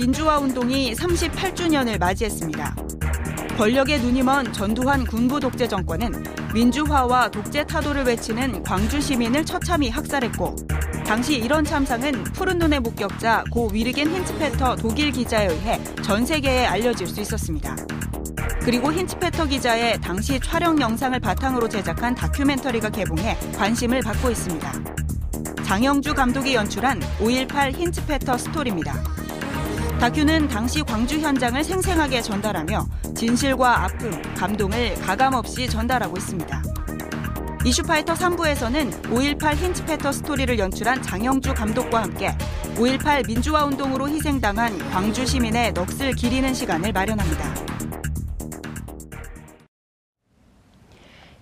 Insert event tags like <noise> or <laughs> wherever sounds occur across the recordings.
5.18 민주화 운동이 38주년을 맞이했습니다. 권력의 눈이 먼 전두환 군부 독재 정권은 민주화와 독재 타도를 외치는 광주 시민을 처참히 학살했고 당시 이런 참상은 푸른 눈의 목격자 고 위르겐 힌츠페터 독일 기자에 의해 전 세계에 알려질 수 있었습니다. 그리고 힌츠페터 기자의 당시 촬영 영상을 바탕으로 제작한 다큐멘터리가 개봉해 관심을 받고 있습니다. 장영주 감독이 연출한 5.18 힌츠페터 스토리입니다. 다큐는 당시 광주 현장을 생생하게 전달하며 진실과 아픔, 감동을 가감없이 전달하고 있습니다. 이슈파이터 3부에서는 5.18 힌츠페터 스토리를 연출한 장영주 감독과 함께 5.18 민주화 운동으로 희생당한 광주 시민의 넋을 기리는 시간을 마련합니다.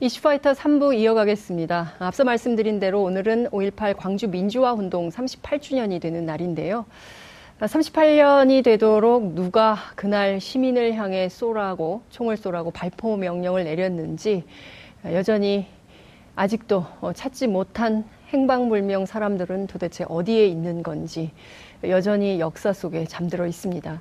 이슈파이터 3부 이어가겠습니다. 앞서 말씀드린 대로 오늘은 5.18 광주 민주화 운동 38주년이 되는 날인데요. 38년이 되도록 누가 그날 시민을 향해 쏘라고 총을 쏘라고 발포 명령을 내렸는지 여전히 아직도 찾지 못한 행방불명 사람들은 도대체 어디에 있는 건지 여전히 역사 속에 잠들어 있습니다.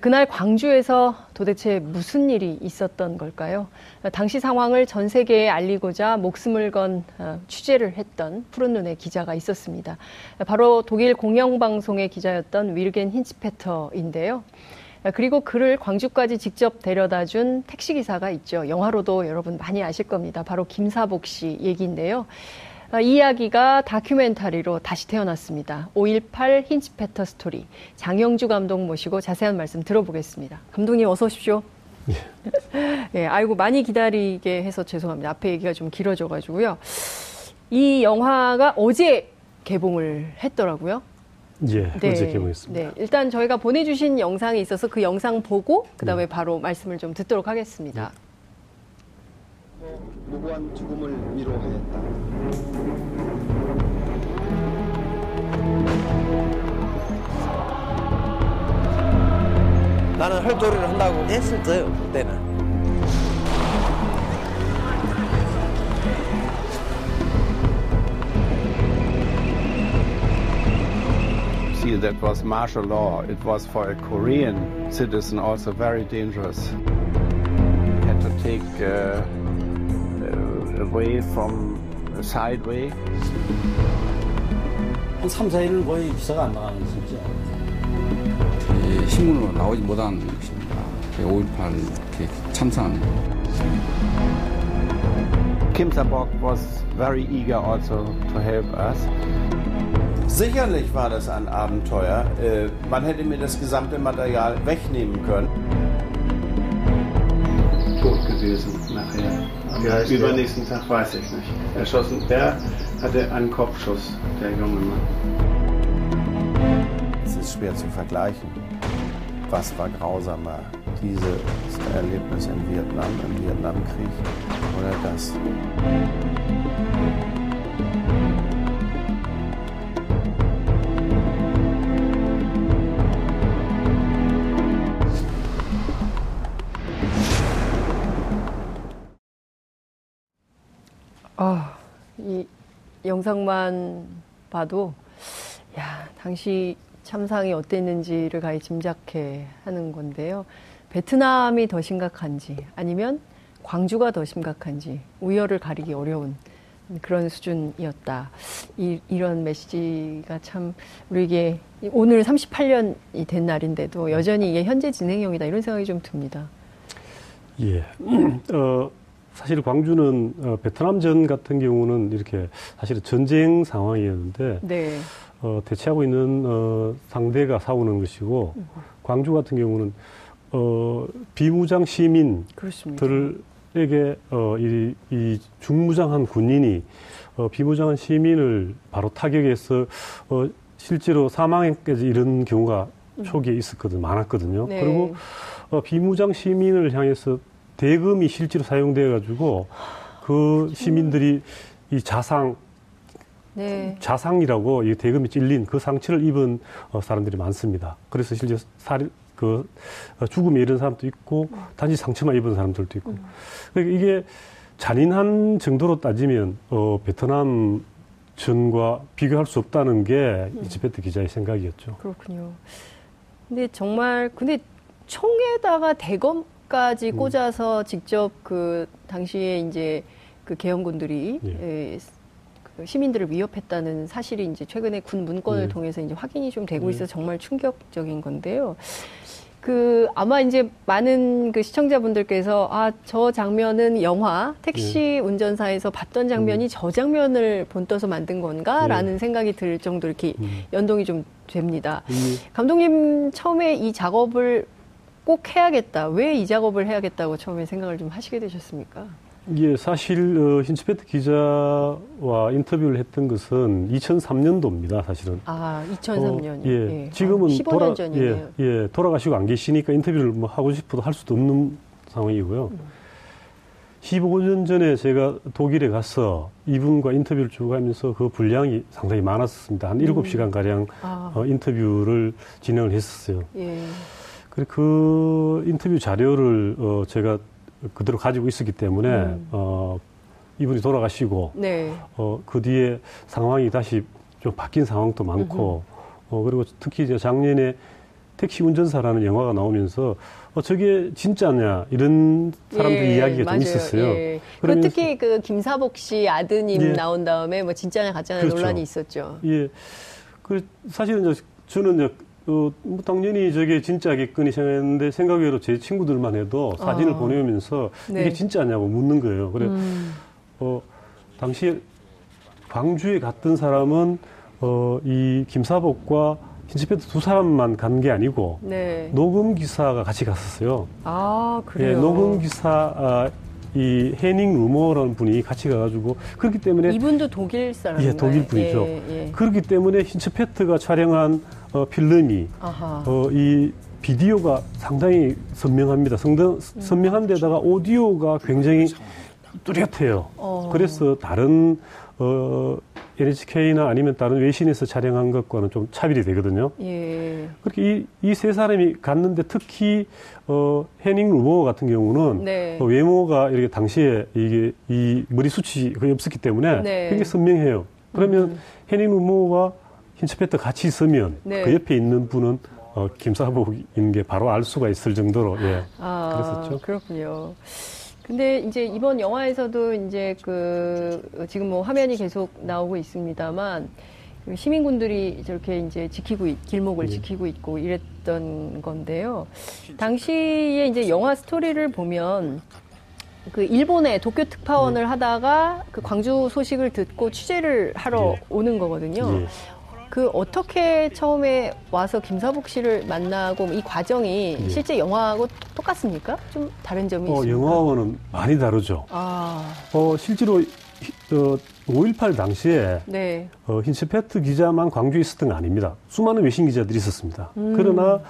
그날 광주에서 도대체 무슨 일이 있었던 걸까요? 당시 상황을 전 세계에 알리고자 목숨을 건 어, 취재를 했던 푸른 눈의 기자가 있었습니다. 바로 독일 공영방송의 기자였던 윌겐 힌츠페터인데요. 그리고 그를 광주까지 직접 데려다 준 택시기사가 있죠. 영화로도 여러분 많이 아실 겁니다. 바로 김사복 씨 얘기인데요. 아, 이 이야기가 다큐멘터리로 다시 태어났습니다. 5.18 힌치페터 스토리. 장영주 감독 모시고 자세한 말씀 들어보겠습니다. 감독님 어서 오십시오. 예. <laughs> 예, 아이고 많이 기다리게 해서 죄송합니다. 앞에 얘기가 좀 길어져가지고요. 이 영화가 어제 개봉을 했더라고요. 예, 네, 어제 개봉했습니다. 네, 일단 저희가 보내주신 영상이 있어서 그 영상 보고 그 다음에 네. 바로 말씀을 좀 듣도록 하겠습니다. 네. 무고한 죽음을 위로하였다. 나는 헐도리를 한다고 했었어요 그때는 See, that was martial law. It was for a Korean citizen also very dangerous. He had to take uh, uh, away from a side way. 한 3, 4일 거의 비사가 안 나가는 진짜. 신문으로 나오지 못한 것입니다. 5.18 참사는. Kim Sabok was very eager also to help us. Sicherlich war das ein Abenteuer. Äh, man hätte mir das gesamte Material wegnehmen können. Gewesen nachher. Am übernächsten Tag weiß ich nicht. Erschossen. Der hatte einen Kopfschuss, der junge Mann. Es ist schwer zu vergleichen. Was war grausamer? Dieses Erlebnis in Vietnam, im Vietnamkrieg oder das? 영상만 봐도 야 당시 참상이 어땠는지를 가히 짐작해 하는 건데요. 베트남이 더 심각한지 아니면 광주가 더 심각한지 우열을 가리기 어려운 그런 수준이었다. 이, 이런 메시지가 참 우리에게 오늘 38년이 된 날인데도 여전히 이게 현재 진행형이다 이런 생각이 좀 듭니다. 예. <clears throat> 어, 사실 광주는 어, 베트남전 같은 경우는 이렇게 사실은 전쟁 상황이었는데 네. 어, 대체하고 있는 어, 상대가 싸우는 것이고 음. 광주 같은 경우는 어, 비무장 시민들에게 어, 이, 이 중무장한 군인이 어, 비무장한 시민을 바로 타격해서 어, 실제로 사망에까지 이런 경우가 음. 초기에 있었거든 많았거든요. 네. 그리고 어, 비무장 시민을 향해서 대금이 실제로 사용돼 가지고 그 시민들이 이 자상 네. 자상이라고 이 대금이 찔린 그 상처를 입은 어, 사람들이 많습니다. 그래서 실제 살, 그 어, 죽음에 이른 사람도 있고 단지 상처만 입은 사람들도 있고 음. 그러니까 이게 잔인한 정도로 따지면 어, 베트남 전과 비교할 수 없다는 게 음. 이지베트 기자의 생각이었죠. 그렇군요. 근데 정말 근데 총에다가 대검 까지 음. 꽂아서 직접 그 당시에 이제 그 개헌군들이 예. 에, 그 시민들을 위협했다는 사실이 이제 최근에 군 문건을 예. 통해서 이제 확인이 좀 되고 예. 있어 서 정말 충격적인 건데요. 그 아마 이제 많은 그 시청자분들께서 아 저 장면은 영화 택시 예. 운전사에서 봤던 장면이 음. 저 장면을 본떠서 만든 건가라는 예. 생각이 들 정도 이렇게 음. 연동이 좀 됩니다. 음. 감독님 처음에 이 작업을 꼭 해야겠다. 왜 이 작업을 해야겠다고 처음에 생각을 좀 하시게 되셨습니까? 예, 사실 어, 힌츠페트 기자와 인터뷰를 했던 것은 2003년도입니다, 사실은. 아, 2003년이요. 어, 예, 예. 지금은 아, 돌아 예, 예, 돌아가시고 안 계시니까 인터뷰를 뭐 하고 싶어도 할 수도 없는 상황이고요. 음. 15년 전에 제가 독일에 가서 이분과 인터뷰를 쭉 하면서 그 분량이 상당히 많았습니다. 한 음. 7시간 가량 아. 어, 인터뷰를 진행을 했었어요. 예. 그리고 그 인터뷰 자료를 어, 제가 그대로 가지고 있었기 때문에 음. 어, 이분이 돌아가시고 네. 어, 그 뒤에 상황이 다시 좀 바뀐 상황도 많고 어, 그리고 특히 이제 작년에 택시 운전사라는 영화가 나오면서 어, 저게 진짜냐 이런 사람들 예, 이야기가 맞아요. 좀 있었어요. 예. 그 특히 그 김사복 씨 아드님 예. 나온 다음에 뭐 진짜냐 가짜냐 그렇죠. 논란이 있었죠. 예. 그 사실은 저는 어, 뭐 당연히 저게 진짜겠거니 생각했는데 생각 외로 제 친구들만 해도 사진을 어. 보내면서 네. 이게 진짜냐고 묻는 거예요. 그래, 음. 어, 당시에 광주에 갔던 사람은 어, 이 김사복과 힌치페트 두 사람만 간 게 아니고 네. 녹음 기사가 같이 갔었어요. 아 그래요. 예, 녹음 기사 아, 이 해닝 루머라는 분이 같이 가가지고 그렇기 때문에 이분도 독일 사람 예, 독일 분이죠. 예, 예. 그렇기 때문에 힌츠페트가 촬영한 어, 필름이 어, 이 비디오가 상당히 선명합니다. 성당, 음. 선명한 데다가 오디오가 굉장히 뚜렷해요. 어. 그래서 다른 어, NHK나 아니면 다른 외신에서 촬영한 것과는 좀 차별이 되거든요. 예. 그렇게 이 세 사람이 갔는데 특히 어, 해닝 루머 같은 경우는 네. 어, 외모가 이렇게 당시에 이게 이 머리 숱이 거의 없었기 때문에 네. 굉장히 선명해요. 그러면 음. 해닝 루머와 힌츠페트 같이 있으면 네. 그 옆에 있는 분은 어, 김사복인 게 바로 알 수가 있을 정도로 예. 아, 그랬었죠. 그렇군요. 근데 이제 이번 영화에서도 이제 그 지금 뭐 화면이 계속 나오고 있습니다만 그 시민군들이 저렇게 이제 지키고 길목을 네. 지키고 있고 이랬던 건데요. 당시에 이제 영화 스토리를 보면 그 일본의 도쿄 특파원을 네. 하다가 그 광주 소식을 듣고 취재를 하러 네. 오는 거거든요. 네. 그 어떻게 처음에 와서 김사복 씨를 만나고 이 과정이 예. 실제 영화하고 똑같습니까? 좀 다른 점이 어, 있습니까? 영화와는 많이 다르죠. 아. 어, 실제로 어, 5.18 당시에 네. 어, 힌스페트 기자만 광주에 있었던 거 아닙니다. 수많은 외신 기자들이 있었습니다. 음. 그러나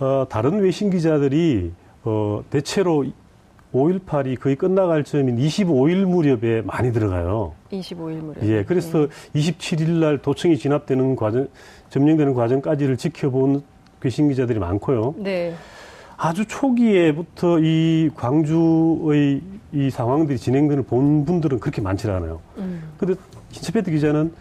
어, 다른 외신 기자들이 어, 대체로 5.18이 거의 끝나갈 즈음인 25일 무렵에 많이 들어가요. 25일 무렵. 예, 그래서 네. 27일 날 도청이 진압되는 과정, 점령되는 과정까지를 지켜본 외신 기자들이 많고요. 네. 아주 초기에부터 이 광주의 이 상황들이 진행되는 본 분들은 그렇게 많지 않아요. 음. 근데 힌츠페트 기자는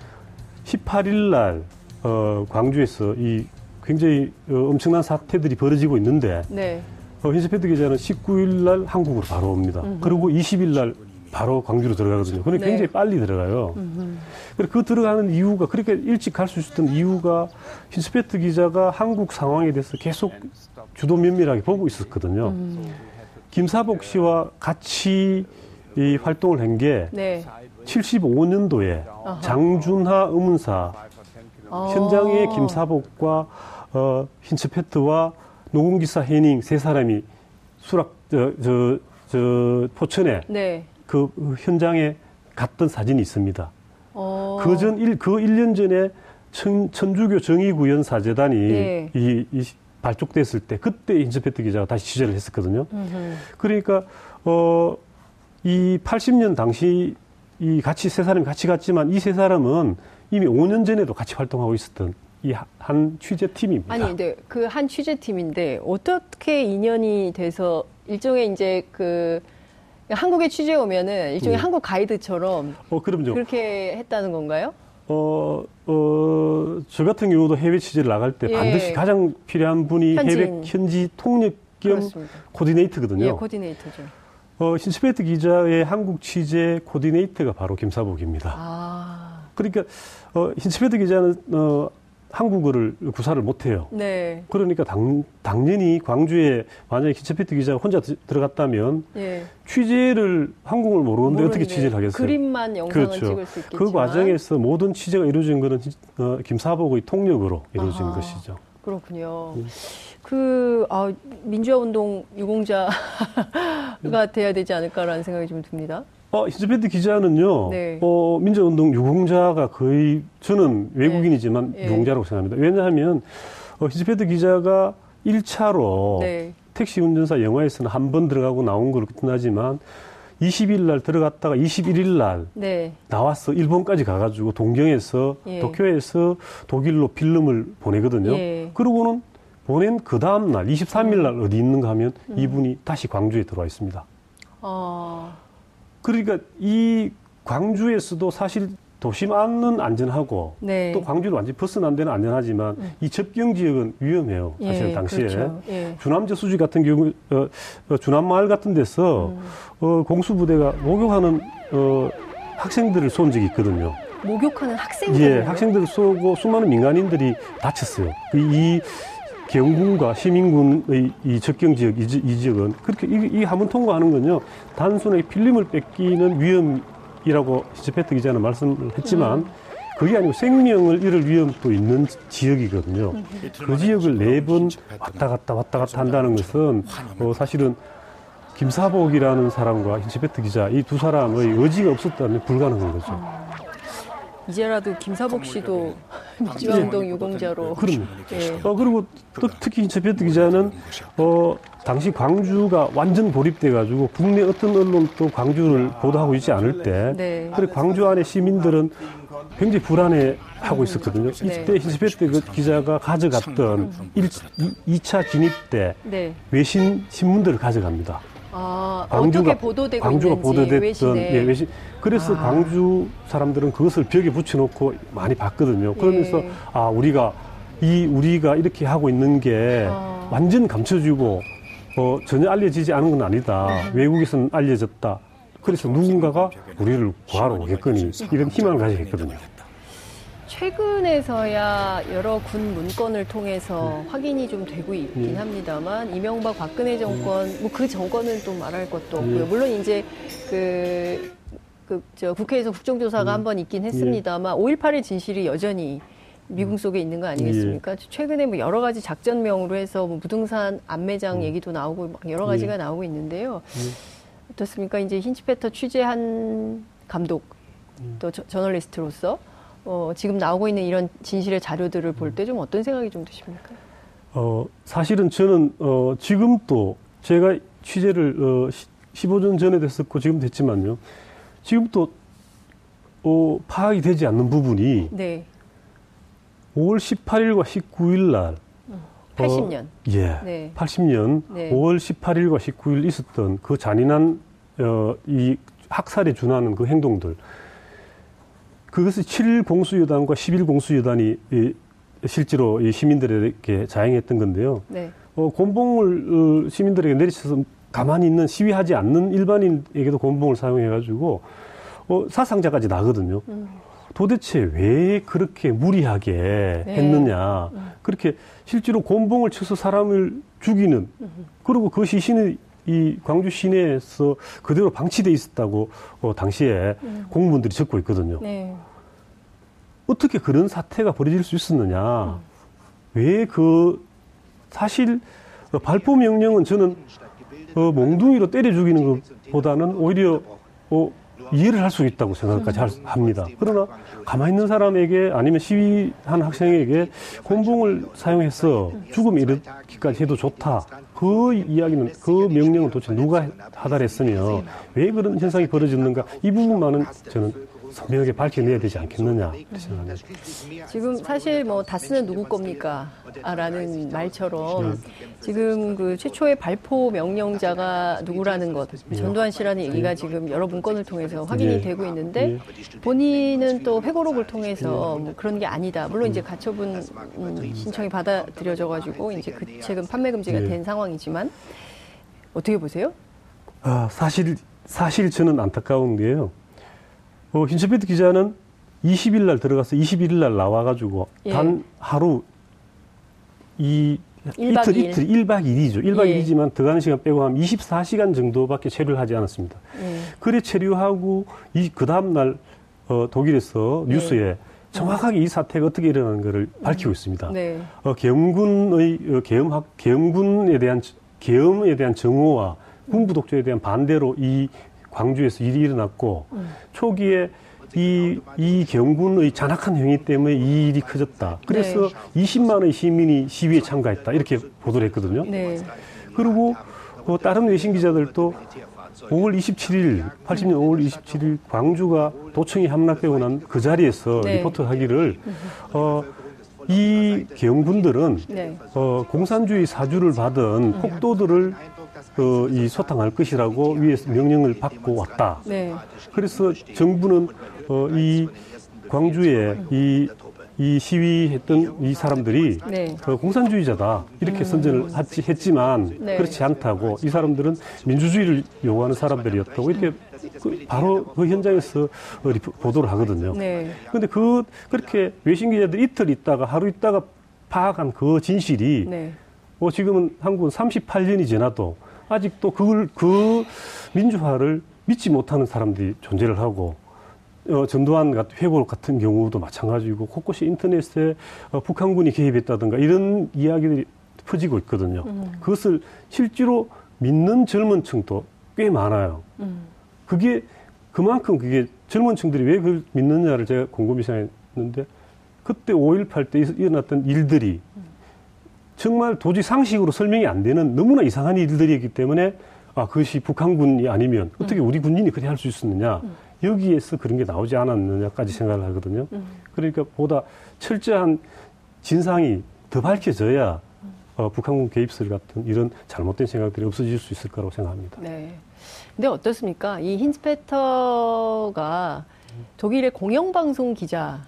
18일 날, 어, 광주에서 이 굉장히 어, 엄청난 사태들이 벌어지고 있는데, 네. 어, 힌스패드 기자는 19일 날 한국으로 바로 옵니다. 음흠. 그리고 20일 날 바로 광주로 들어가거든요. 그러니까 네. 굉장히 빨리 들어가요. 그리고 그 들어가는 이유가 그렇게 일찍 갈 수 있었던 이유가 힌스페트 기자가 한국 상황에 대해서 계속 주도 면밀하게 보고 있었거든요. 음. 김사복 씨와 같이 이 활동을 한게 네. 75년도에 아하. 장준하 의문사 아. 현장에 김사복과 어, 힌츠페트와 노공기사 해닝 세 사람이 수락 저 저 저 포천에 네. 그 현장에 갔던 사진이 있습니다. 어. 그전 일, 그 1년 전에 천, 천주교 정의구현 사재단이 네. 이, 이 발족됐을 때 그때 인스페트 기자가 다시 취재를 했었거든요. 음흠. 그러니까 어, 이 80년 당시 이 같이 세 사람이 같이 갔지만 이 세 사람은 이미 5년 전에도 같이 활동하고 있었던 이 한 취재팀입니다. 아니, 근데 그한 취재팀인데 어떻게 인연이 돼서 일종의 이제 그 한국에 취재 오면은 일종의 네. 한국 가이드처럼 어, 그럼요. 그렇게 했다는 건가요? 어, 어, 저 같은 경우도 해외 취재를 나갈 때 예. 반드시 가장 필요한 분이 현지인. 해외 현지 통역 겸 그렇습니다. 코디네이터거든요. 예, 코디네이터죠. 어, 힌츠페터 기자의 한국 취재 코디네이터가 바로 김사복입니다. 아, 그러니까 어, 힌츠페터 기자는 어, 한국어를 구사를 못해요. 네. 그러니까 당, 당연히 광주에 만약에 힌츠페터 기자가 혼자 드- 들어갔다면 예. 취재를 한국어를 모르는데 어떻게 모르는데 취재를 하겠어요? 그림만 영상을 그렇죠. 찍을 수 있겠지만 그 과정에서 모든 취재가 이루어진 것은 어, 김사복의 통역으로 이루어진 아하. 것이죠. 그렇군요. 음. 그 아, 민주화 운동 유공자가 돼야 되지 않을까라는 생각이 좀 듭니다. 어, 힌즈패드 기자는요, 네. 어, 민주운동 유공자가 거의, 저는 외국인이지만 예. 유공자라고 생각합니다. 왜냐하면, 어, 힌즈패드 기자가 1차로 네. 택시 운전사 영화에서는 한 번 들어가고 나온 걸로 끝나지만 20일 날 들어갔다가 21일 날 네. 나와서 일본까지 가가지고 동경에서 예. 도쿄에서 독일로 필름을 보내거든요. 예. 그러고는 보낸 그 다음 날 23일 날 어디 있는가 하면 음. 이분이 다시 광주에 들어와 있습니다. 아, 그러니까 이 광주에서도 사실 도심 안은 안전하고 네. 음. 또 광주를 완전히 벗어난 데는 안전하지만 이 접경 지역은 위험해요. 사실 예, 당시에 그렇죠. 예. 주남 저수지 같은 경우 어, 어, 주남 마을 같은 데서 음. 어, 공수부대가 목욕하는 어, 학생들을 쏜 적이 있거든요. 목욕하는 학생들. 예, 학생들을 쏘고 수많은 민간인들이 다쳤어요. 그이 경군과 시민군의 이 접경 지역, 이, 지- 이 지역은 그렇게 이, 이 함을 통과하는 건요, 단순하게 필름을 뺏기는 위험이라고 히즈페트 기자는 말씀을 했지만, 그게 아니고 생명을 잃을 위험도 있는 지역이거든요. 그 지역을 네 번 왔다 갔다 왔다 갔다 한다는 것은 어, 사실은 김사복이라는 사람과 히즈페트 기자 이 두 사람의 의지가 없었다면 불가능한 거죠. 이제라도 김사복 씨도 민주화 운동 <laughs> 유공자로. 그럼요. 예. 어, 그리고 또 특히 인터뷰트 기자는, 어, 당시 광주가 완전 몰입돼가지고 국내 어떤 언론도 광주를 보도하고 있지 않을 때, 네. 그래 광주 안에 시민들은 굉장히 불안해하고 있었거든요. 네. 이때 인터뷰트 그 기자가 가져갔던 일, 이, 차 진입 때 네. 외신 신문들을 가져갑니다. 아, 광주가 어떻게 보도되고 광주가 있는지 보도됐던 외신에. 예, 외신 그래서 아. 광주 사람들은 그것을 벽에 붙여놓고 많이 봤거든요. 그러면서 예. 아 우리가 이 우리가 이렇게 하고 있는 게 아. 완전 감춰지고 어, 전혀 알려지지 않은 건 아니다. 네. 외국에서는 알려졌다. 그래서 누군가가 우리를 구하러 오겠거니 이런 희망을 가지겠거든요. 최근에서야 여러 군 문건을 통해서 확인이 좀 되고 있긴 예. 합니다만 이명박 박근혜 정권 뭐그 정권은 또 말할 것도 없고요. 예. 물론 이제 그, 그, 저 국회에서 국정조사가 음. 한번 있긴 했습니다만 5.18의 진실이 여전히 미궁 속에 있는 거 아니겠습니까? 최근에 뭐 여러 가지 작전명으로 해서 뭐 무등산 안매장 음. 얘기도 나오고 막 여러 가지가 예. 나오고 있는데요. 어떻습니까? 이제 힌치페터 취재한 감독 또 저, 저널리스트로서 어, 지금 나오고 있는 이런 진실의 자료들을 볼 때 좀 어떤 생각이 좀 드십니까? 어, 사실은 저는, 어, 지금도 제가 취재를, 어, 15년 전에 됐었고 지금 됐지만요. 지금도, 어, 파악이 되지 않는 부분이 네, 5월 18일과 19일 날. 80년. 어, 예. 네. 80년 네. 5월 18일과 19일 있었던 그 잔인한, 어, 이 학살에 준하는 그 행동들. 그것을 7일 공수여단과 10일 공수여단이 이, 실제로 이 시민들에게 자행했던 건데요. 네, 어, 곤봉을 어, 시민들에게 내리쳐서 가만히 있는 시위하지 않는 일반인에게도 곤봉을 사용해가지고 어, 사상자까지 나거든요. 음. 도대체 왜 그렇게 무리하게 네. 했느냐. 그렇게 실제로 곤봉을 쳐서 사람을 죽이는 그리고 그 시신이 이 광주 시내에서 그대로 방치돼 있었다고 어, 당시에 공무원들이 적고 있거든요. 네, 어떻게 그런 사태가 벌어질 수 있었느냐. 왜 그, 사실, 어, 발포 명령은 저는, 어, 몽둥이로 때려 죽이는 것보다는 오히려, 어, 이해를 할 수 있다고 생각까지 할- 합니다. 그러나, 가만히 있는 사람에게 아니면 시위한 학생에게 곤봉을 사용해서 죽음에 이르기까지 해도 좋다. 그 이야기는, 그 명령은 도대체 누가 하달했으며, 왜 그런 현상이 벌어졌는가. 이 부분만은 저는 선명하게 밝혀내야 되지 않겠느냐 생각합니다. 지금 사실 뭐 다스는 누구 겁니까? 라는 말처럼 네. 지금 그 최초의 발포 명령자가 누구라는 것, 네. 전두환 씨라는 얘기가 네. 지금 여러 문건을 통해서 확인이 네. 되고 있는데 본인은 또 회고록을 통해서 뭐 그런 게 아니다. 물론 이제 가처분 음, 신청이 받아들여져 가지고 이제 그 책은 판매 금지가 된 상황이지만 어떻게 보세요? 아, 사실 사실 저는 안타까운 게요. 어, 힌츠피트 기자는 20일 날 들어가서 21일 날 나와가지고 예. 단 하루 이 이틀, 2일. 이틀, 1박 2일이죠. 1박 예. 2일이지만 들어가는 시간 빼고 하면 24시간 정도밖에 체류를 하지 않았습니다. 예. 그래 체류하고 이, 그 다음날 어, 독일에서 예. 뉴스에 정확하게 이 사태가 어떻게 일어나는가를 밝히고 있습니다. 네. 어, 계엄군의 어, 계엄학 계엄군에 대한 계엄에 대한 정오와 군부 독재에 대한 반대로 이 광주에서 일이 일어났고 음. 초기에 이, 이 경군의 잔악한 행위 때문에 이 일이 커졌다. 그래서 네. 20만의 시민이 시위에 참가했다. 이렇게 보도를 했거든요. 네. 그리고 그 다른 외신 기자들도 5월 27일, 80년 5월 27일 광주가 도청이 함락되고 난 그 자리에서 네. 리포트 하기를, 어, 이 계엄군들은 네. 어, 공산주의 사주를 받은 음. 폭도들을 어, 이 소탕할 것이라고 위에서 명령을 받고 왔다. 네. 그래서 정부는 어, 이 광주에 이, 이 시위했던 이 사람들이 네. 어, 공산주의자다 이렇게 음. 선전을 했지만 네. 그렇지 않다고 이 사람들은 민주주의를 요구하는 사람들이었다고 이렇게 그 바로 그 현장에서 어, 보도를 하거든요. 그런데 네. 그 그렇게 외신 기자들 이틀 있다가 하루 있다가 파악한 그 진실이 네. 뭐 지금은 한국은 38년이 지나도 아직도 그걸 그 민주화를 믿지 못하는 사람들이 존재를 하고 어, 전두환 같은 회복 같은 경우도 마찬가지고 곳곳이 인터넷에 어, 북한군이 개입했다든가 이런 이야기들이 퍼지고 있거든요. 음. 그것을 실제로 믿는 젊은 층도 꽤 많아요. 음. 그게 그만큼 그게 젊은 층들이 왜 그걸 믿느냐를 제가 곰곰이 생각했는데 그때 5.18 때 일어났던 일들이 음. 정말 도저히 상식으로 설명이 안 되는 너무나 이상한 일들이기 때문에 아, 그것이 북한군이 아니면 어떻게 우리 군인이 그렇게 할 수 있었느냐. 음. 여기에서 그런 게 나오지 않았느냐까지 생각을 하거든요. 음. 그러니까 보다 철저한 진상이 더 밝혀져야 어, 북한군 개입설 같은 이런 잘못된 생각들이 없어질 수 있을 거라고 생각합니다. 네. 근데 어떻습니까? 이 힌스페터가 독일의 공영방송 기자였습니다.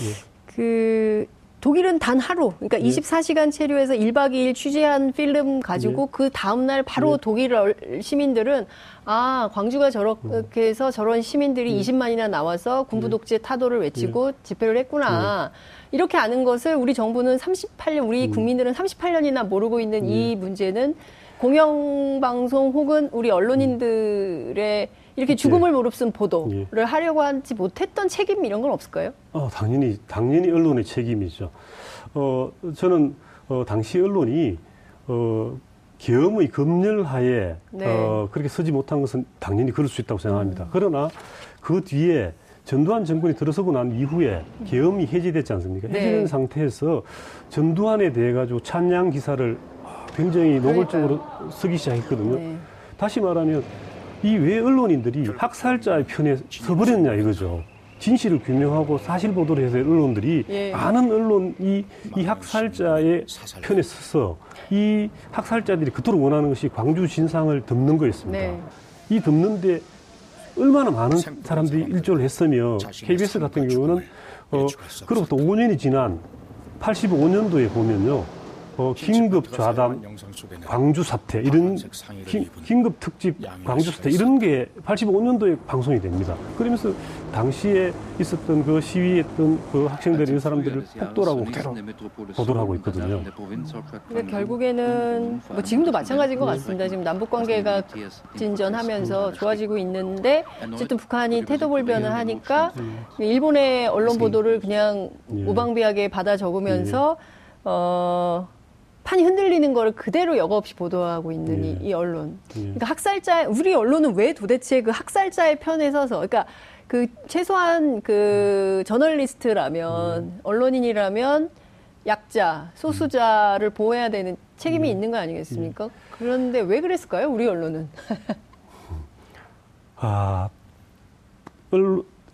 예. 예. 그 독일은 단 하루, 그러니까 네. 24시간 체류해서 1박 2일 취재한 필름 가지고 네. 그 다음날 바로 네. 독일 시민들은 아, 광주가 저렇게 해서 저런 시민들이 네. 20만이나 나와서 군부 독재 타도를 외치고 네. 집회를 했구나. 네. 이렇게 아는 것을 우리 정부는 38년, 우리 음. 국민들은 38년이나 모르고 있는 이 문제는 공영방송 혹은 우리 언론인들의 이렇게 죽음을 무릅쓴 보도를 예. 하려고 하지 못했던 책임 이런 건 없을까요? 어, 당연히 당연히 언론의 책임이죠. 어, 저는 어, 당시 언론이 어, 계엄의 검열하에 네. 어, 그렇게 서지 못한 것은 당연히 그럴 수 있다고 생각합니다. 음. 그러나 그 뒤에 전두환 정권이 들어서고 난 이후에 계엄이 해제됐지 않습니까? 네. 해제된 상태에서 전두환에 대해 가지고 찬양 기사를 굉장히 노골적으로 쓰기 시작했거든요. 네. 다시 말하면 이 왜 언론인들이 학살자의 편에 서버렸냐 이거죠. 진실을 규명하고 사실 보도를 해서 언론들이 예. 많은 언론이 이 학살자의 편에 서서 이 학살자들이 그토록 원하는 것이 광주 진상을 덮는 거였습니다. 네. 이 덮는데 얼마나 많은 사람들이 일조를 했으며 KBS 같은 경우는 어, 그로부터 5년이 지난 85년도에 보면요. 어, 긴급 좌담 광주 사태 이런 기, 긴급 특집 광주 사태 이런 게 85년도에 방송이 됩니다. 그러면서 당시에 있었던 그 시위했던 그 학생들이 이 사람들을 폭도라고 계속 보도를 하고 있거든요. 근데 결국에는 뭐 지금도 마찬가지인 것 같습니다. 지금 남북 관계가 진전하면서 좋아지고 있는데 어쨌든 북한이 태도 불변을 하니까 일본의 언론 보도를 그냥 예. 무방비하게 받아 적으면서 어. 판이 흔들리는 거를 그대로 여과 없이 보도하고 있는 예. 이, 이, 언론. 예. 그러니까 학살자 우리 언론은 왜 도대체 그 학살자의 편에 서서 그러니까 그 최소한 그 저널리스트라면 음. 언론인이라면 약자, 소수자를 보호해야 되는 책임이 음. 있는 거 아니겠습니까? 음. 그런데 왜 그랬을까요? 우리 언론은. <laughs> 아,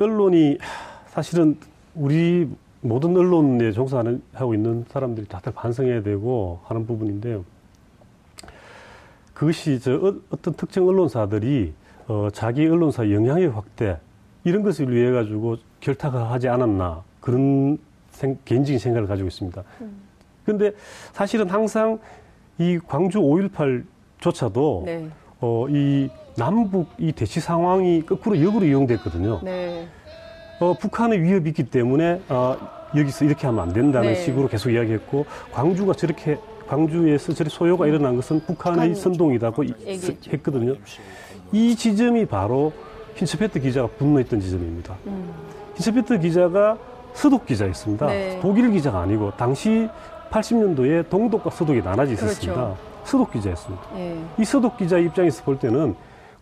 언론이 사실은 우리 모든 언론에 종사하는 하고 있는 사람들이 다들 반성해야 되고 하는 부분인데요. 그것이 저 어, 어떤 특정 언론사들이 어, 자기 언론사 영향의 확대 이런 것을 위해 가지고 결탁하지 않았나 그런 생, 개인적인 생각을 가지고 있습니다. 그런데 사실은 항상 이 광주 5.18조차도 네. 어, 이 남북 이 대치 상황이 거꾸로 역으로 이용됐거든요. 네. 어, 북한의 위협이 있기 때문에 어, 여기서 이렇게 하면 안 된다는 네. 식으로 계속 이야기했고 광주가 저렇게 광주에서 저렇게 소요가 일어난 것은 북한의 북한 선동이라고 이- 얘기했죠. 했거든요. 이 지점이 바로 힌츠페트 기자가 분노했던 지점입니다. 음. 힌츠페트 기자가 서독 기자였습니다. 네. 독일 기자가 아니고 당시 80년도에 동독과 서독이 나눠져 있었습니다. 그렇죠. 서독 기자였습니다. 예. 이 서독 기자 입장에서 볼 때는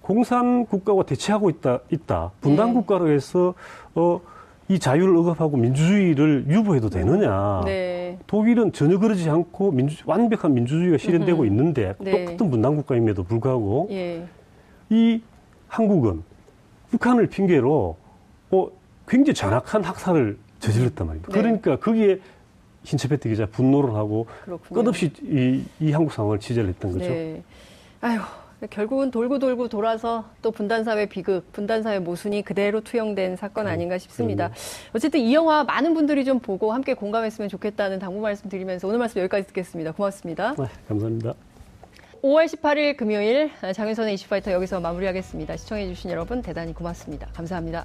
공산 국가와 대치하고 있다, 있다. 분단 네. 국가로 해서 어, 이 자유를 억압하고 민주주의를 유보해도 되느냐. 네. 독일은 전혀 그러지 않고 민주, 완벽한 민주주의가 실현되고 음흠. 있는데 네. 똑같은 분단 국가임에도 불구하고 예. 이 한국은 북한을 핑계로 어, 굉장히 정확한 학살을 저질렀단 말입니다. 네. 그러니까 거기에 힌츠페트 기자 분노를 하고 그렇군요. 끝없이 이, 이 한국 상황을 취재를 했던 거죠. 네. 아유, 결국은 돌고 돌고 돌아서 또 분단사회 비극, 분단사회 모순이 그대로 투영된 사건 아닌가 싶습니다. 어쨌든 이 영화 많은 분들이 좀 보고 함께 공감했으면 좋겠다는 당부 말씀 드리면서 오늘 말씀 여기까지 듣겠습니다. 고맙습니다. 네, 감사합니다. 5월 18일 금요일 장윤선의 이슈파이터 여기서 마무리하겠습니다. 시청해주신 여러분 대단히 고맙습니다. 감사합니다.